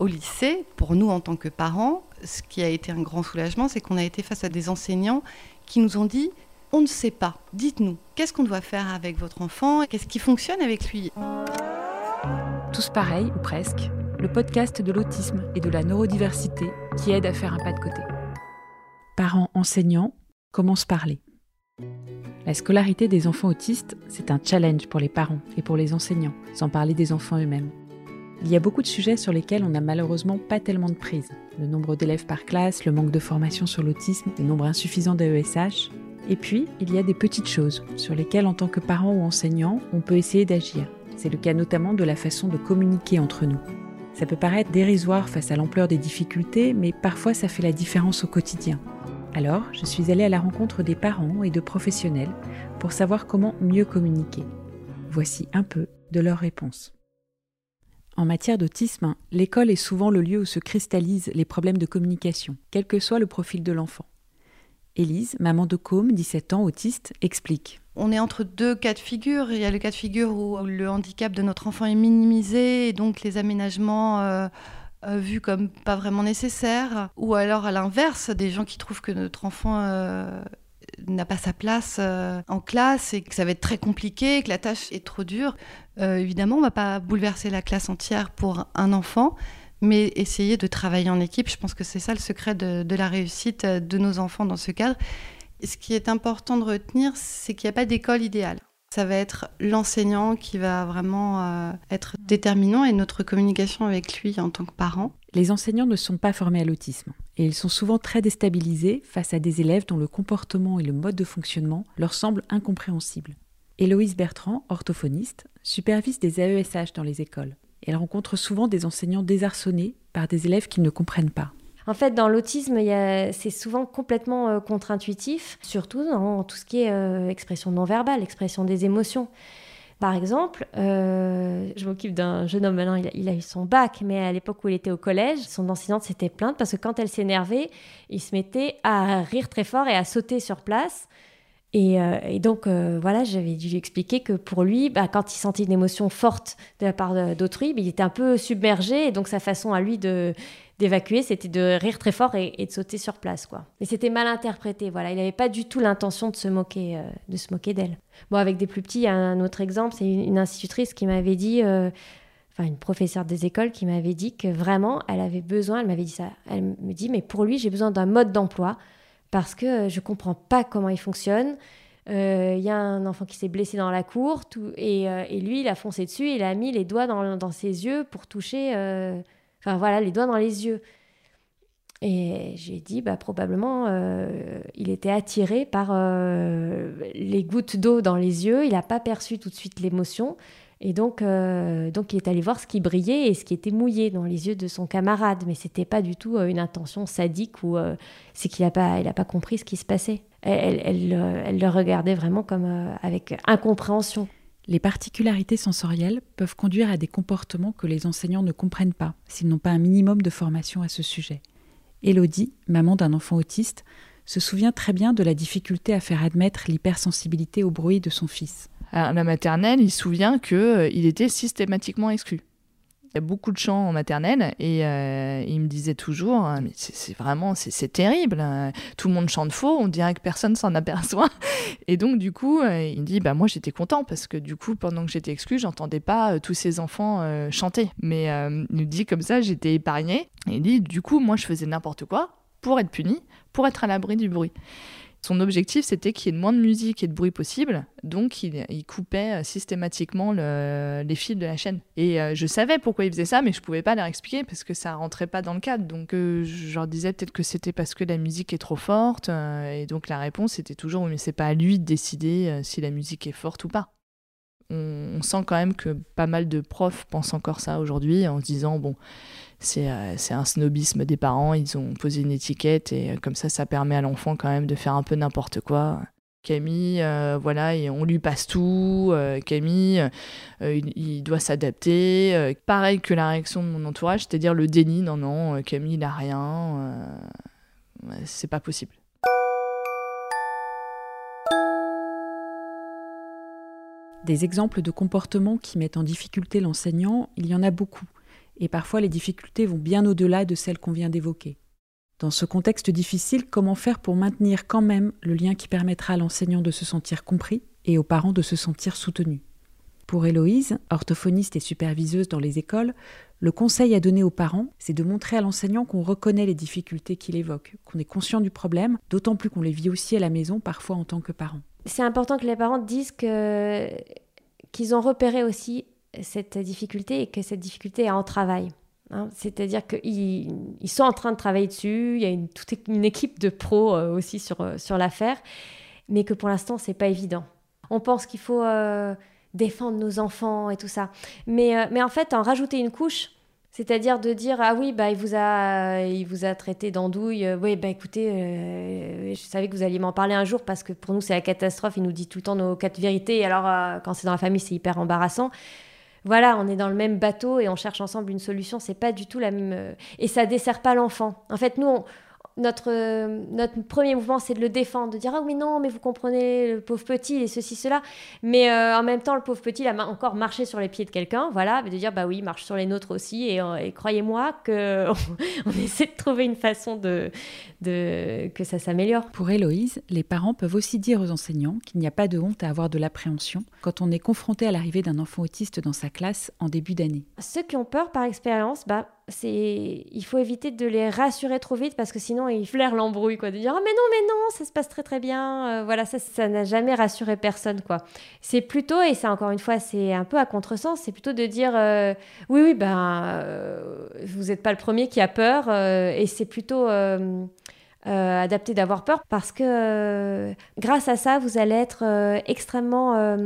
au lycée, pour nous en tant que parents, ce qui a été un grand soulagement, c'est qu'on a été face à des enseignants qui nous ont dit on ne sait pas. Dites-nous, qu'est-ce qu'on doit faire avec votre enfant? Qu'est-ce qui fonctionne avec lui Tous pareils, ou presque, le podcast de l'autisme et de la neurodiversité qui aide à faire un pas de côté. Parents enseignants, comment se parler La scolarité des enfants autistes, c'est un challenge pour les parents et pour les enseignants, sans parler des enfants eux-mêmes. Il y a beaucoup de sujets sur lesquels on n'a malheureusement pas tellement de prise. Le nombre d'élèves par classe, le manque de formation sur l'autisme, le nombre insuffisant d'AESH, et puis, il y a des petites choses sur lesquelles, en tant que parents ou enseignants, on peut essayer d'agir. C'est le cas notamment de la façon de communiquer entre nous. Ça peut paraître dérisoire face à l'ampleur des difficultés, mais parfois ça fait la différence au quotidien. Alors, je suis allée à la rencontre des parents et de professionnels pour savoir comment mieux communiquer. Voici un peu de leurs réponses. En matière d'autisme, l'école est souvent le lieu où se cristallisent les problèmes de communication, quel que soit le profil de l'enfant. Élise, maman de Côme, 17 ans, autiste, explique. On est entre deux cas de figure. Il y a le cas de figure où le handicap de notre enfant est minimisé et donc les aménagements euh, euh, vus comme pas vraiment nécessaires. Ou alors à l'inverse, des gens qui trouvent que notre enfant euh, n'a pas sa place en classe et que ça va être très compliqué, que la tâche est trop dure. évidemment, on ne va pas bouleverser la classe entière pour un enfant mais essayer de travailler en équipe. Je pense que c'est ça le secret de, la réussite de nos enfants dans ce cadre. ce qui est important de retenir, c'est qu'il n'y a pas d'école idéale. Ça va être l'enseignant qui va vraiment euh, être déterminant et notre communication avec lui en tant que parent. Les enseignants ne sont pas formés à l'autisme et ils sont souvent très déstabilisés face à des élèves dont le comportement et le mode de fonctionnement leur semblent incompréhensibles. Héloïse Bertrand, orthophoniste, supervise des AESH dans les écoles elle rencontre souvent des enseignants désarçonnés par des élèves qui ne comprennent pas. En fait, dans l'autisme, c'est souvent complètement euh, contre-intuitif, surtout dans tout ce qui est euh, expression non verbale, expression des émotions. Par exemple, euh, je m'occupe d'un jeune homme, maintenant il a, eu son bac, mais à l'époque où il était au collège, son enseignante s'était plainte parce que quand elle s'énervait, il se mettait à rire très fort et à sauter sur place. Euh, et, donc, euh, voilà, j'avais dû lui expliquer que pour lui, bah, quand il sentait une émotion forte de la part d'autrui, bah, il était un peu submergé. Et donc, sa façon à lui de d'évacuer, c'était de rire très fort et, de sauter sur place, quoi. Mais c'était mal interprété, voilà. Il n'avait pas du tout l'intention de se moquer, euh, de se moquer d'elle. Bon, avec des plus petits, un autre exemple, c'est une, institutrice qui m'avait dit, enfin une professeure des écoles qui m'avait dit que vraiment, elle avait besoin, elle m'avait dit ça, elle me dit, mais pour lui, j'ai besoin d'un mode d'emploi parce que je comprends pas comment il fonctionne. Il euh, y a un enfant qui s'est blessé dans la cour tout, et, euh, lui, il a foncé dessus, il a mis les doigts dans, ses yeux pour toucher, euh, enfin voilà, les doigts dans les yeux. Et j'ai dit, bah, probablement, il était attiré par les gouttes d'eau dans les yeux, il n'a pas perçu tout de suite l'émotion. Et donc, euh, donc, il est allé voir ce qui brillait et ce qui était mouillé dans les yeux de son camarade. Mais c'était pas du tout euh, une intention sadique ou euh, c'est qu'il n'a pas, pas compris ce qui se passait. Elle, elle, le regardait vraiment comme avec incompréhension. Les particularités sensorielles peuvent conduire à des comportements que les enseignants ne comprennent pas s'ils n'ont pas un minimum de formation à ce sujet. Élodie, maman d'un enfant autiste, se souvient très bien de la difficulté à faire admettre l'hypersensibilité au bruit de son fils à la maternelle, il se souvient qu'il euh, était systématiquement exclu. Il y a beaucoup de chants en maternelle et euh, il me disait toujours hein, mais c'est vraiment c'est terrible hein. tout le monde chante faux on dirait que personne s'en aperçoit. Et donc du coup euh, il me dit bah moi j'étais content parce que du coup pendant que j'étais exclu j'entendais pas tous ces enfants chanter. Mais il me dit comme ça j'étais épargné et il dit du coup moi je faisais n'importe quoi pour être puni pour être à l'abri du bruit son objectif, c'était qu'il y ait le moins de musique et de bruit possible, donc il, coupait euh, systématiquement les fils de la chaîne. Et euh, je savais pourquoi il faisait ça, mais je pouvais pas leur expliquer parce que ça rentrait pas dans le cadre. Donc euh, je leur disais peut-être que c'était parce que la musique est trop forte, et donc la réponse était toujours mais c'est pas à lui de décider si la musique est forte ou pas. on sent quand même que pas mal de profs pensent encore ça aujourd'hui en se disant bon euh, c'est un snobisme des parents. Ils ont posé une étiquette et euh, comme ça, ça permet à l'enfant quand même de faire un peu n'importe quoi. Camille, euh, voilà, on lui passe tout. Camille, il, doit s'adapter. pareil que la réaction de mon entourage, c'est-à-dire le déni. Non, non, Camille, il a rien. c'est pas possible. Des exemples de comportements qui mettent en difficulté l'enseignant, il y en a beaucoup et parfois les difficultés vont bien au-delà de celles qu'on vient d'évoquer. Dans ce contexte difficile, comment faire pour maintenir quand même le lien qui permettra à l'enseignant de se sentir compris et aux parents de se sentir soutenus? Pour Héloïse, orthophoniste et superviseuse dans les écoles, le conseil à donner aux parents, c'est de montrer à l'enseignant qu'on reconnaît les difficultés qu'il évoque, qu'on est conscient du problème, d'autant plus qu'on les vit aussi à la maison, parfois en tant que parents. C'est important que les parents disent qu'ils ont repéré aussi cette difficulté et que cette difficulté est en travail. Hein. C'est-à-dire qu'ils ils sont en train de travailler dessus, il y a une, toute une équipe de pros euh, aussi sur, euh, sur l'affaire, mais que pour l'instant, c'est pas évident. On pense qu'il faut euh, défendre nos enfants et tout ça. Mais, mais en fait, en rajouter une couche, c'est-à-dire de dire ah oui bah il vous a il vous a traité d'andouille oui bah écoutez je savais que vous alliez m'en parler un jour parce que pour nous c'est la catastrophe il nous dit tout le temps nos quatre vérités et alors quand c'est dans la famille c'est hyper embarrassant voilà, on est dans le même bateau et on cherche ensemble une solution. C'est pas du tout la même. Euh, et ça dessert pas l'enfant. En fait, nous, on, notre, euh, notre premier mouvement, c'est de le défendre, de dire Ah oui, non, mais vous comprenez, le pauvre petit, et ceci, cela. Mais euh, en même temps, le pauvre petit, il a encore marché sur les pieds de quelqu'un, voilà, de dire Bah oui, il marche sur les nôtres aussi. Et, euh, croyez-moi qu'on on essaie de trouver une façon de, de que ça s'améliore. Pour Héloïse, les parents peuvent aussi dire aux enseignants qu'il n'y a pas de honte à avoir de l'appréhension quand on est confronté à l'arrivée d'un enfant autiste dans sa classe en début d'année. Ceux qui ont peur par expérience, bah c'est il faut éviter de les rassurer trop vite parce que sinon ils flairent l'embrouille quoi. De dire ah mais non mais non ça se passe très très bien. Euh, voilà ça ça n'a jamais rassuré personne quoi. C'est plutôt et c'est encore une fois c'est un peu à contresens c'est plutôt de dire euh, oui oui ben euh, vous n'êtes pas le premier qui a peur et c'est plutôt adapté d'avoir peur parce que grâce à ça vous allez être extrêmement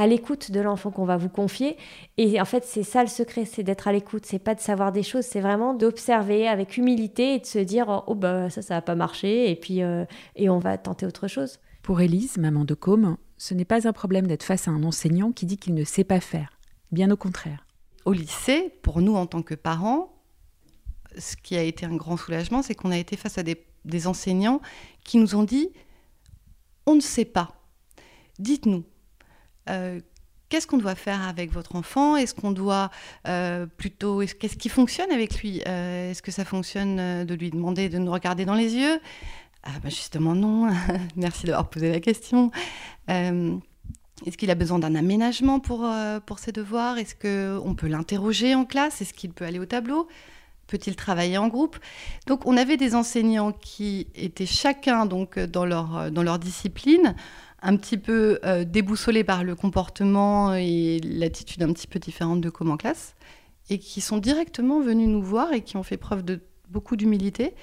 à l'écoute de l'enfant qu'on va vous confier. Et en fait, c'est ça le secret, c'est d'être à l'écoute. C'est pas de savoir des choses, c'est vraiment d'observer avec humilité et de se dire oh bah ça, ça va pas marcher et puis euh, et on va tenter autre chose. Pour Élise, maman de Com, ce n'est pas un problème d'être face à un enseignant qui dit qu'il ne sait pas faire. Bien au contraire. Au lycée, pour nous en tant que parents, ce qui a été un grand soulagement, c'est qu'on a été face à des, des enseignants qui nous ont dit on ne sait pas. Dites-nous, euh, qu'est-ce qu'on doit faire avec votre enfant? Est-ce qu'on doit euh, plutôt, qu'est-ce qui fonctionne avec lui? Euh, Est-ce que ça fonctionne de lui demander de nous regarder dans les yeux? Ah, bah, Justement non. Merci d'avoir posé la question. Est-ce qu'il a besoin d'un aménagement pour, pour ses devoirs? Est-ce qu'on peut l'interroger en classe? Est-ce qu'il peut aller au tableau? Peut-il travailler en groupe? Donc on avait des enseignants qui étaient chacun donc dans leur, dans leur discipline un petit peu euh, déboussolés par le comportement et l'attitude un petit peu différente de comme en classe, et qui sont directement venus nous voir et qui ont fait preuve de beaucoup d'humilité.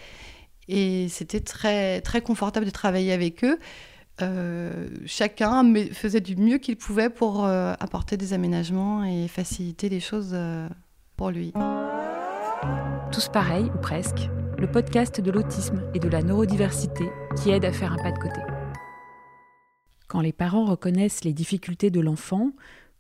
Et c'était très, très confortable de travailler avec eux. Euh, chacun faisait du mieux qu'il pouvait pour euh, apporter des aménagements et faciliter les choses pour lui. Tous pareils, ou presque, le podcast de l'autisme et de la neurodiversité qui aide à faire un pas de côté. Quand les parents reconnaissent les difficultés de l'enfant,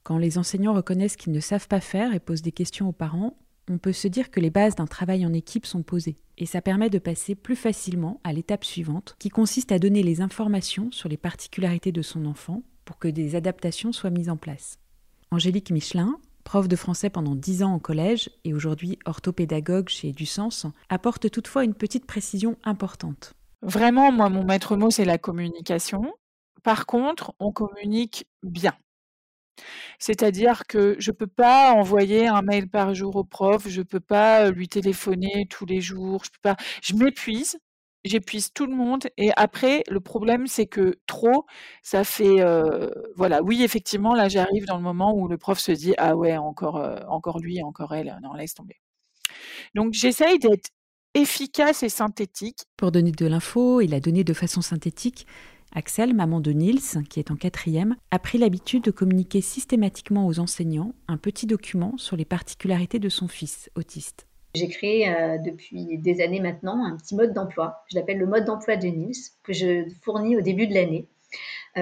quand les enseignants reconnaissent qu'ils ne savent pas faire et posent des questions aux parents, on peut se dire que les bases d'un travail en équipe sont posées. Et ça permet de passer plus facilement à l'étape suivante, qui consiste à donner les informations sur les particularités de son enfant pour que des adaptations soient mises en place. Angélique Michelin, prof de français pendant 10 ans en collège et aujourd'hui orthopédagogue chez Dusens, apporte toutefois une petite précision importante. Vraiment, moi, mon maître mot, c'est la communication. Par contre, on communique bien. C'est-à-dire que je ne peux pas envoyer un mail par jour au prof, je ne peux pas lui téléphoner tous les jours, je peux pas. Je m'épuise, j'épuise tout le monde. Et après, le problème, c'est que trop, ça fait. voilà, oui, effectivement, là, j'arrive dans le moment où le prof se dit Ah ouais, encore, encore lui, encore elle, non, laisse tomber. Donc, j'essaye d'être efficace et synthétique. Pour donner de l'info, il a donné de façon synthétique Axel, maman de Nils, qui est en quatrième, a pris l'habitude de communiquer systématiquement aux enseignants un petit document sur les particularités de son fils autiste. J'ai créé euh, depuis des années maintenant un petit mode d'emploi. Je l'appelle le mode d'emploi de Nils, que je fournis au début de l'année. Euh,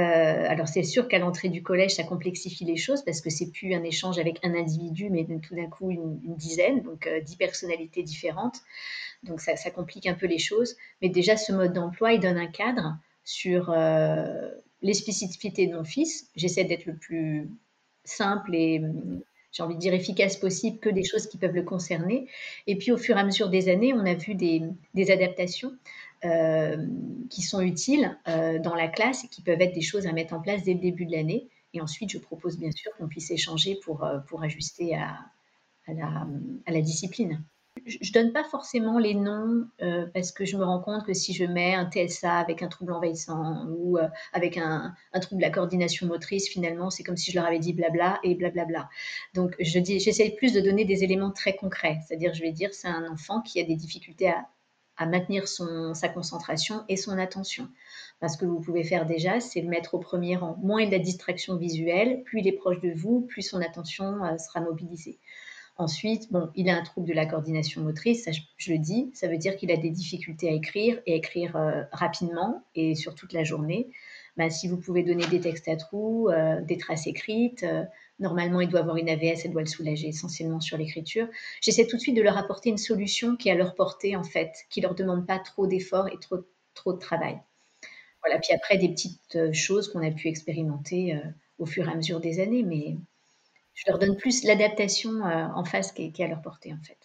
alors c'est sûr qu'à l'entrée du collège, ça complexifie les choses parce que c'est plus un échange avec un individu, mais tout d'un coup une, dizaine, donc euh, dix personnalités différentes. Donc ça, ça, complique un peu les choses. Mais déjà, ce mode d'emploi, il donne un cadre sur euh, les spécificités de mon fils. J'essaie d'être le plus simple et j'ai envie de dire efficace possible que des choses qui peuvent le concerner. Et puis au fur et à mesure des années, on a vu des, adaptations qui sont utiles dans la classe et qui peuvent être des choses à mettre en place dès le début de l'année. Et ensuite, je propose bien sûr qu'on puisse échanger pour, pour ajuster à la discipline je ne donne pas forcément les noms euh, parce que je me rends compte que si je mets un TSA avec un trouble envahissant ou euh, avec un, trouble de la coordination motrice, finalement, c'est comme si je leur avais dit blabla et blablabla. Donc, je dis, j'essaie plus de donner des éléments très concrets. C'est-à-dire, je vais dire, c'est un enfant qui a des difficultés à, maintenir sa concentration et son attention. Parce que vous pouvez faire déjà, c'est le mettre au premier rang. Moins il a de distraction visuelle, plus il est proche de vous, plus son attention euh, sera mobilisée. Ensuite, bon, il a un trouble de la coordination motrice, ça, je, le dis, ça veut dire qu'il a des difficultés à écrire et écrire euh, rapidement et sur toute la journée. Bah, si vous pouvez donner des textes à trous, euh, des traces écrites, euh, normalement il doit avoir une AVS, elle doit le soulager essentiellement sur l'écriture. J'essaie tout de suite de leur apporter une solution qui est à leur portée en fait, qui leur demande pas trop d'efforts et trop, trop de travail. Voilà, puis après des petites choses qu'on a pu expérimenter au fur et à mesure des années, mais je leur donne plus l'adaptation euh, en face qui est, à leur portée en fait.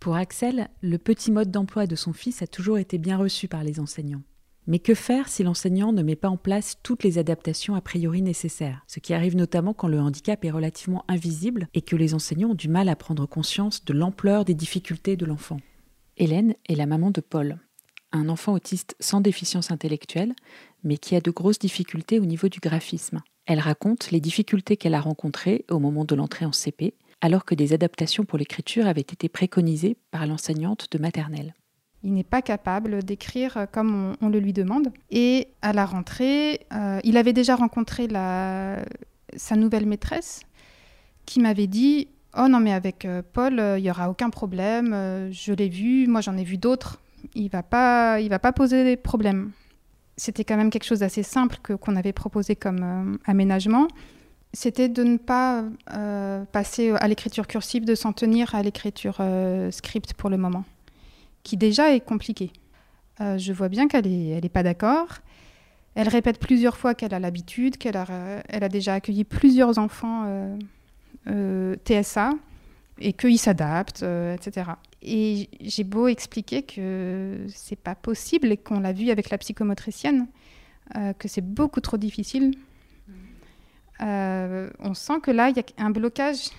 Pour Axel, le petit mode d'emploi de son fils a toujours été bien reçu par les enseignants. Mais que faire si l'enseignant ne met pas en place toutes les adaptations a priori nécessaires? Ce qui arrive notamment quand le handicap est relativement invisible et que les enseignants ont du mal à prendre conscience de l'ampleur des difficultés de l'enfant. Hélène est la maman de Paul, un enfant autiste sans déficience intellectuelle, mais qui a de grosses difficultés au niveau du graphisme. Elle raconte les difficultés qu'elle a rencontrées au moment de l'entrée en CP, alors que des adaptations pour l'écriture avaient été préconisées par l'enseignante de maternelle. Il n'est pas capable d'écrire comme on, le lui demande. Et à la rentrée, euh, il avait déjà rencontré sa nouvelle maîtresse qui m'avait dit Oh non, mais avec euh, Paul, il n'y aura aucun problème. Euh, je l'ai vu, moi j'en ai vu d'autres. Il ne va, pas, va pas poser des problèmes c'était quand même quelque chose d'assez simple que, qu'on avait proposé comme euh, aménagement. C'était de ne pas euh, passer à l'écriture cursive, de s'en tenir à l'écriture euh, script pour le moment, qui déjà est compliquée. je vois bien qu'elle n'est elle pas d'accord. Elle répète plusieurs fois qu'elle a l'habitude, qu'elle a, elle a déjà accueilli plusieurs enfants TSA et qu'ils s'adaptent, etc. Et j'ai beau expliquer que c'est pas possible et qu'on l'a vu avec la psychomotricienne, euh, que c'est beaucoup trop difficile. Euh, on sent que là, il y a un blocage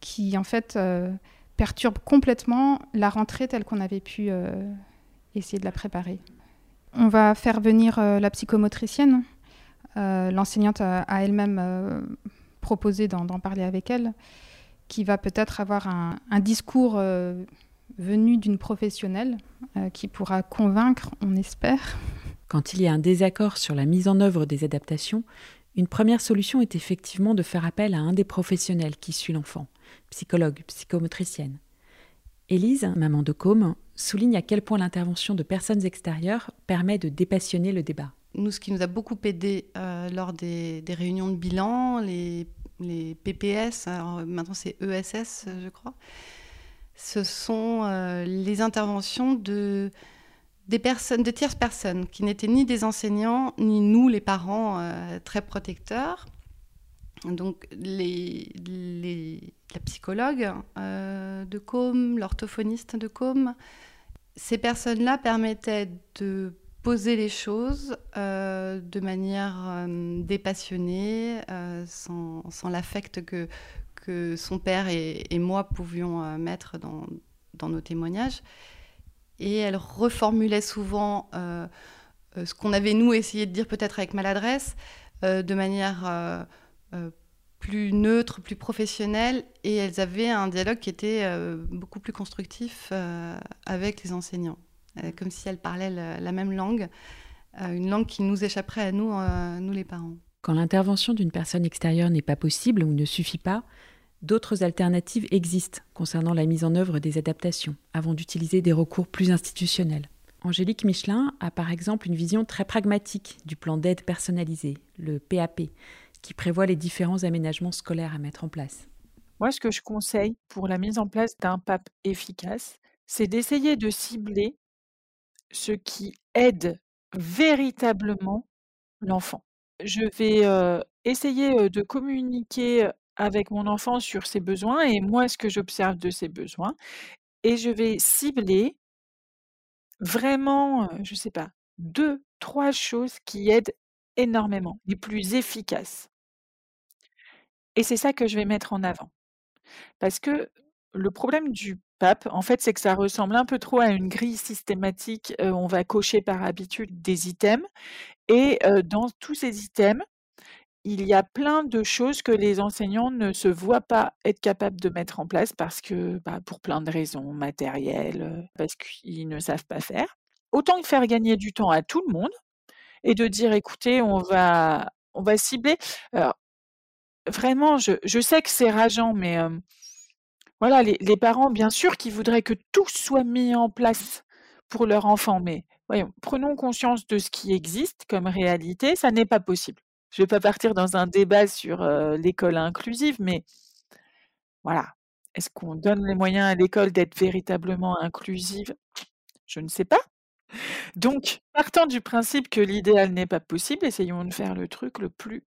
qui, en fait, euh, perturbe complètement la rentrée telle qu'on avait pu essayer de la préparer. On va faire venir la psychomotricienne. L'enseignante a, elle-même proposé d'en parler avec elle, qui va peut-être avoir un, un discours venue d'une professionnelle euh, qui pourra convaincre, on espère. Quand il y a un désaccord sur la mise en œuvre des adaptations, une première solution est effectivement de faire appel à un des professionnels qui suit l'enfant, psychologue, psychomotricienne. Élise, maman de Com, souligne à quel point l'intervention de personnes extérieures permet de dépassionner le débat. Nous, ce qui nous a beaucoup aidé euh, lors des, réunions de bilan, les, les PPS, maintenant c'est ESS, je crois, ce sont euh, les interventions de, des personnes, de tierces personnes qui n'étaient ni des enseignants, ni nous, les parents, euh, très protecteurs. Donc les, la psychologue euh, de Com, l'orthophoniste de Com, ces personnes-là permettaient de poser les choses de manière dépassionnée, sans, sans l'affect que, que son père et, moi pouvions euh, mettre dans, nos témoignages. Et elle reformulait souvent euh, euh, ce qu'on avait, nous, essayé de dire peut-être avec maladresse, de manière plus neutre, plus professionnelle. Et elles avaient un dialogue qui était beaucoup plus constructif avec les enseignants, comme si elles parlaient la, même langue, une langue qui nous échapperait à nous, nous les parents. Quand l'intervention d'une personne extérieure n'est pas possible ou ne suffit pas, D'autres alternatives existent concernant la mise en œuvre des adaptations, avant d'utiliser des recours plus institutionnels. Angélique Michelin a par exemple une vision très pragmatique du plan d'aide personnalisé, le PAP, qui prévoit les différents aménagements scolaires à mettre en place. Moi, ce que je conseille pour la mise en place d'un PAP efficace, c'est d'essayer de cibler ce qui aide véritablement l'enfant. Je vais essayer de communiquer avec mon enfant sur ses besoins et moi ce que j'observe de ses besoins et je vais cibler vraiment, je je sais pas, deux, trois choses qui aident énormément, les plus efficaces. Et c'est ça que je vais mettre en avant. Parce que le problème du PAP, en fait, c'est que ça ressemble un peu trop à une grille systématique. on va cocher par habitude des items et dans tous ces items, il y a plein de choses que les enseignants ne se voient pas être capables de mettre en place parce que, bah, pour plein de raisons matérielles, parce qu'ils ne savent pas faire. Autant faire gagner du temps à tout le monde et de dire: «Écoutez, on va cibler». Alors, vraiment, je sais que c'est rageant, mais, voilà, les parents, bien sûr qu'ils voudraient que tout soit mis en place pour leur enfant, mais prenons conscience de ce qui existe comme réalité, ça n'est pas possible. Je ne vais pas partir dans un débat sur, l'école inclusive, mais voilà. Est-ce qu'on donne les moyens à l'école d'être véritablement inclusive? Je ne sais pas. Donc, partant du principe que l'idéal n'est pas possible, essayons de faire le truc le plus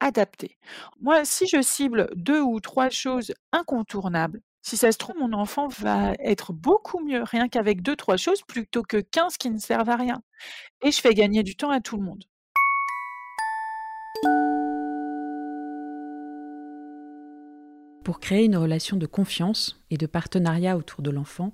adapté. Moi, si je cible deux ou trois choses incontournables, si ça se trouve, mon enfant va être beaucoup mieux rien qu'avec deux, trois choses plutôt que 15 qui ne servent à rien. Et je fais gagner du temps à tout le monde. Pour créer une relation de confiance et de partenariat autour de l'enfant,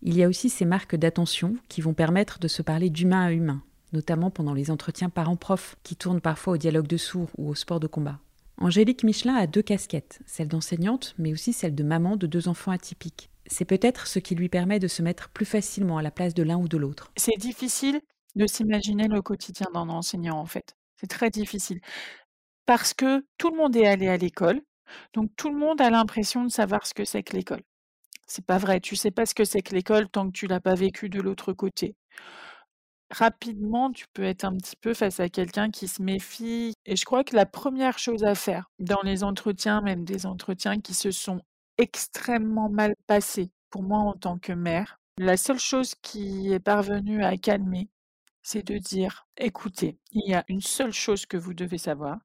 il y a aussi ces marques d'attention qui vont permettre de se parler d'humain à humain, notamment pendant les entretiens parents-prof qui tournent parfois au dialogue de sourds ou au sport de combat. Angélique Michelin a deux casquettes, celle d'enseignante, mais aussi celle de maman de deux enfants atypiques. C'est peut-être ce qui lui permet de se mettre plus facilement à la place de l'un ou de l'autre. C'est difficile de s'imaginer le quotidien d'un enseignant, en fait. C'est très difficile. Parce que tout le monde est allé à l'école, donc tout le monde a l'impression de savoir ce que c'est que l'école. C'est pas vrai, tu sais pas ce que c'est que l'école tant que tu l'as pas vécu de l'autre côté. Rapidement, tu peux être un petit peu face à quelqu'un qui se méfie et je crois que la première chose à faire dans les entretiens, même des entretiens qui se sont extrêmement mal passés pour moi en tant que mère, la seule chose qui est parvenue à calmer, c'est de dire: «Écoutez, il y a une seule chose que vous devez savoir,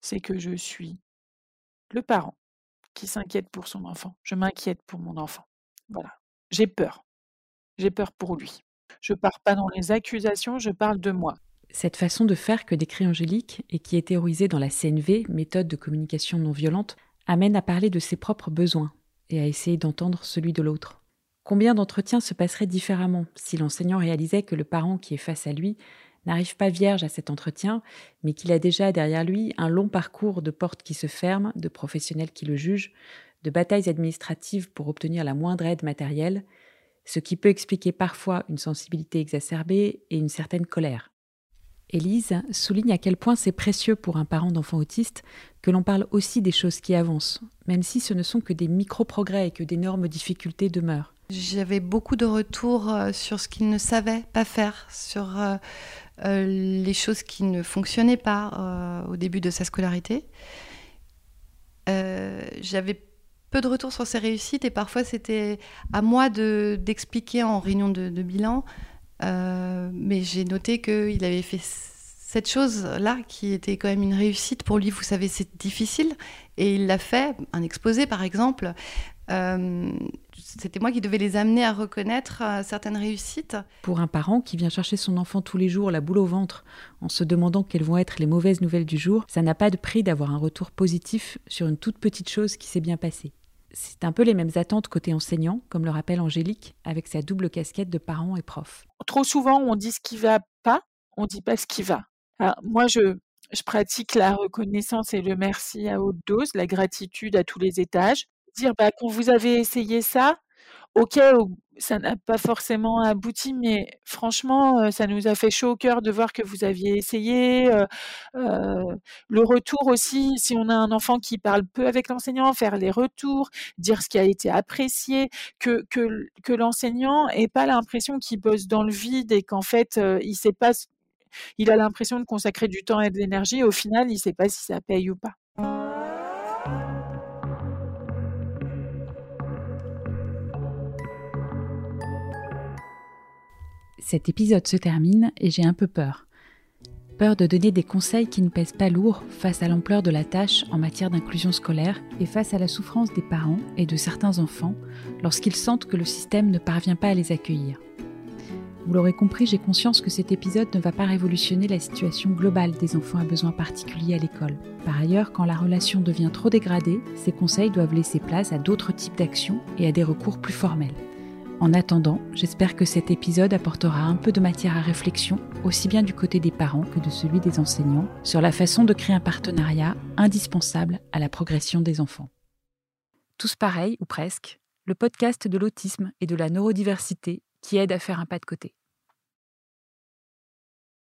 c'est que je suis le parent qui s'inquiète pour son enfant. Je m'inquiète pour mon enfant. Voilà. J'ai peur. J'ai peur pour lui. Je pars pas dans les accusations, je parle de moi. Cette façon de faire que décrit Angélique et qui est théorisée dans la CNV, méthode de communication non violente, amène à parler de ses propres besoins et à essayer d'entendre celui de l'autre. Combien d'entretiens se passeraient différemment si l'enseignant réalisait que le parent qui est face à lui n'arrive pas vierge à cet entretien, mais qu'il a déjà derrière lui un long parcours de portes qui se ferment, de professionnels qui le jugent, de batailles administratives pour obtenir la moindre aide matérielle, ce qui peut expliquer parfois une sensibilité exacerbée et une certaine colère. Élise souligne à quel point c'est précieux pour un parent d'enfant autiste que l'on parle aussi des choses qui avancent, même si ce ne sont que des micro-progrès et que d'énormes difficultés demeurent. J'avais beaucoup de retours euh, sur ce qu'il ne savait pas faire, sur euh, les choses qui ne fonctionnaient pas euh, au début de sa scolarité. Euh, j'avais peu de retours sur ses réussites et parfois c'était à moi d'expliquer en réunion de, bilan. mais j'ai noté qu'il avait fait cette chose-là qui était quand même une réussite pour lui. Vous savez, c'est difficile. Et il l'a fait, un exposé par exemple c'était moi qui devais les amener à reconnaître euh, certaines réussites. Pour un parent qui vient chercher son enfant tous les jours la boule au ventre en se demandant quelles vont être les mauvaises nouvelles du jour, ça n'a pas de prix d'avoir un retour positif sur une toute petite chose qui s'est bien passée. C'est un peu les mêmes attentes côté enseignant, comme le rappelle Angélique, avec sa double casquette de parent et prof. Trop souvent, on dit ce qui va pas, on dit pas ce qui va. moi, je, je pratique la reconnaissance et le merci à haute dose, la gratitude à tous les étages dire bah, quand vous avez essayé ça, ok, ça n'a pas forcément abouti, mais franchement, ça nous a fait chaud au cœur de voir que vous aviez essayé. le retour aussi, si on a un enfant qui parle peu avec l'enseignant, faire les retours, dire ce qui a été apprécié, que l'enseignant n'ait pas l'impression qu'il bosse dans le vide et qu'en fait, il sait pas, il a l'impression de consacrer du temps et de l'énergie. Au final, il ne sait pas si ça paye ou pas. Cet épisode se termine et j'ai un peu peur. peur de donner des conseils qui ne pèsent pas lourd face à l'ampleur de la tâche en matière d'inclusion scolaire et face à la souffrance des parents et de certains enfants lorsqu'ils sentent que le système ne parvient pas à les accueillir. Vous l'aurez compris, j'ai conscience que cet épisode ne va pas révolutionner la situation globale des enfants à besoins particuliers à l'école. Par ailleurs, quand la relation devient trop dégradée, ces conseils doivent laisser place à d'autres types d'actions et à des recours plus formels. En attendant, j'espère que cet épisode apportera un peu de matière à réflexion, aussi bien du côté des parents que de celui des enseignants, sur la façon de créer un partenariat indispensable à la progression des enfants. Tous pareils, ou presque, le podcast de l'autisme et de la neurodiversité qui aide à faire un pas de côté.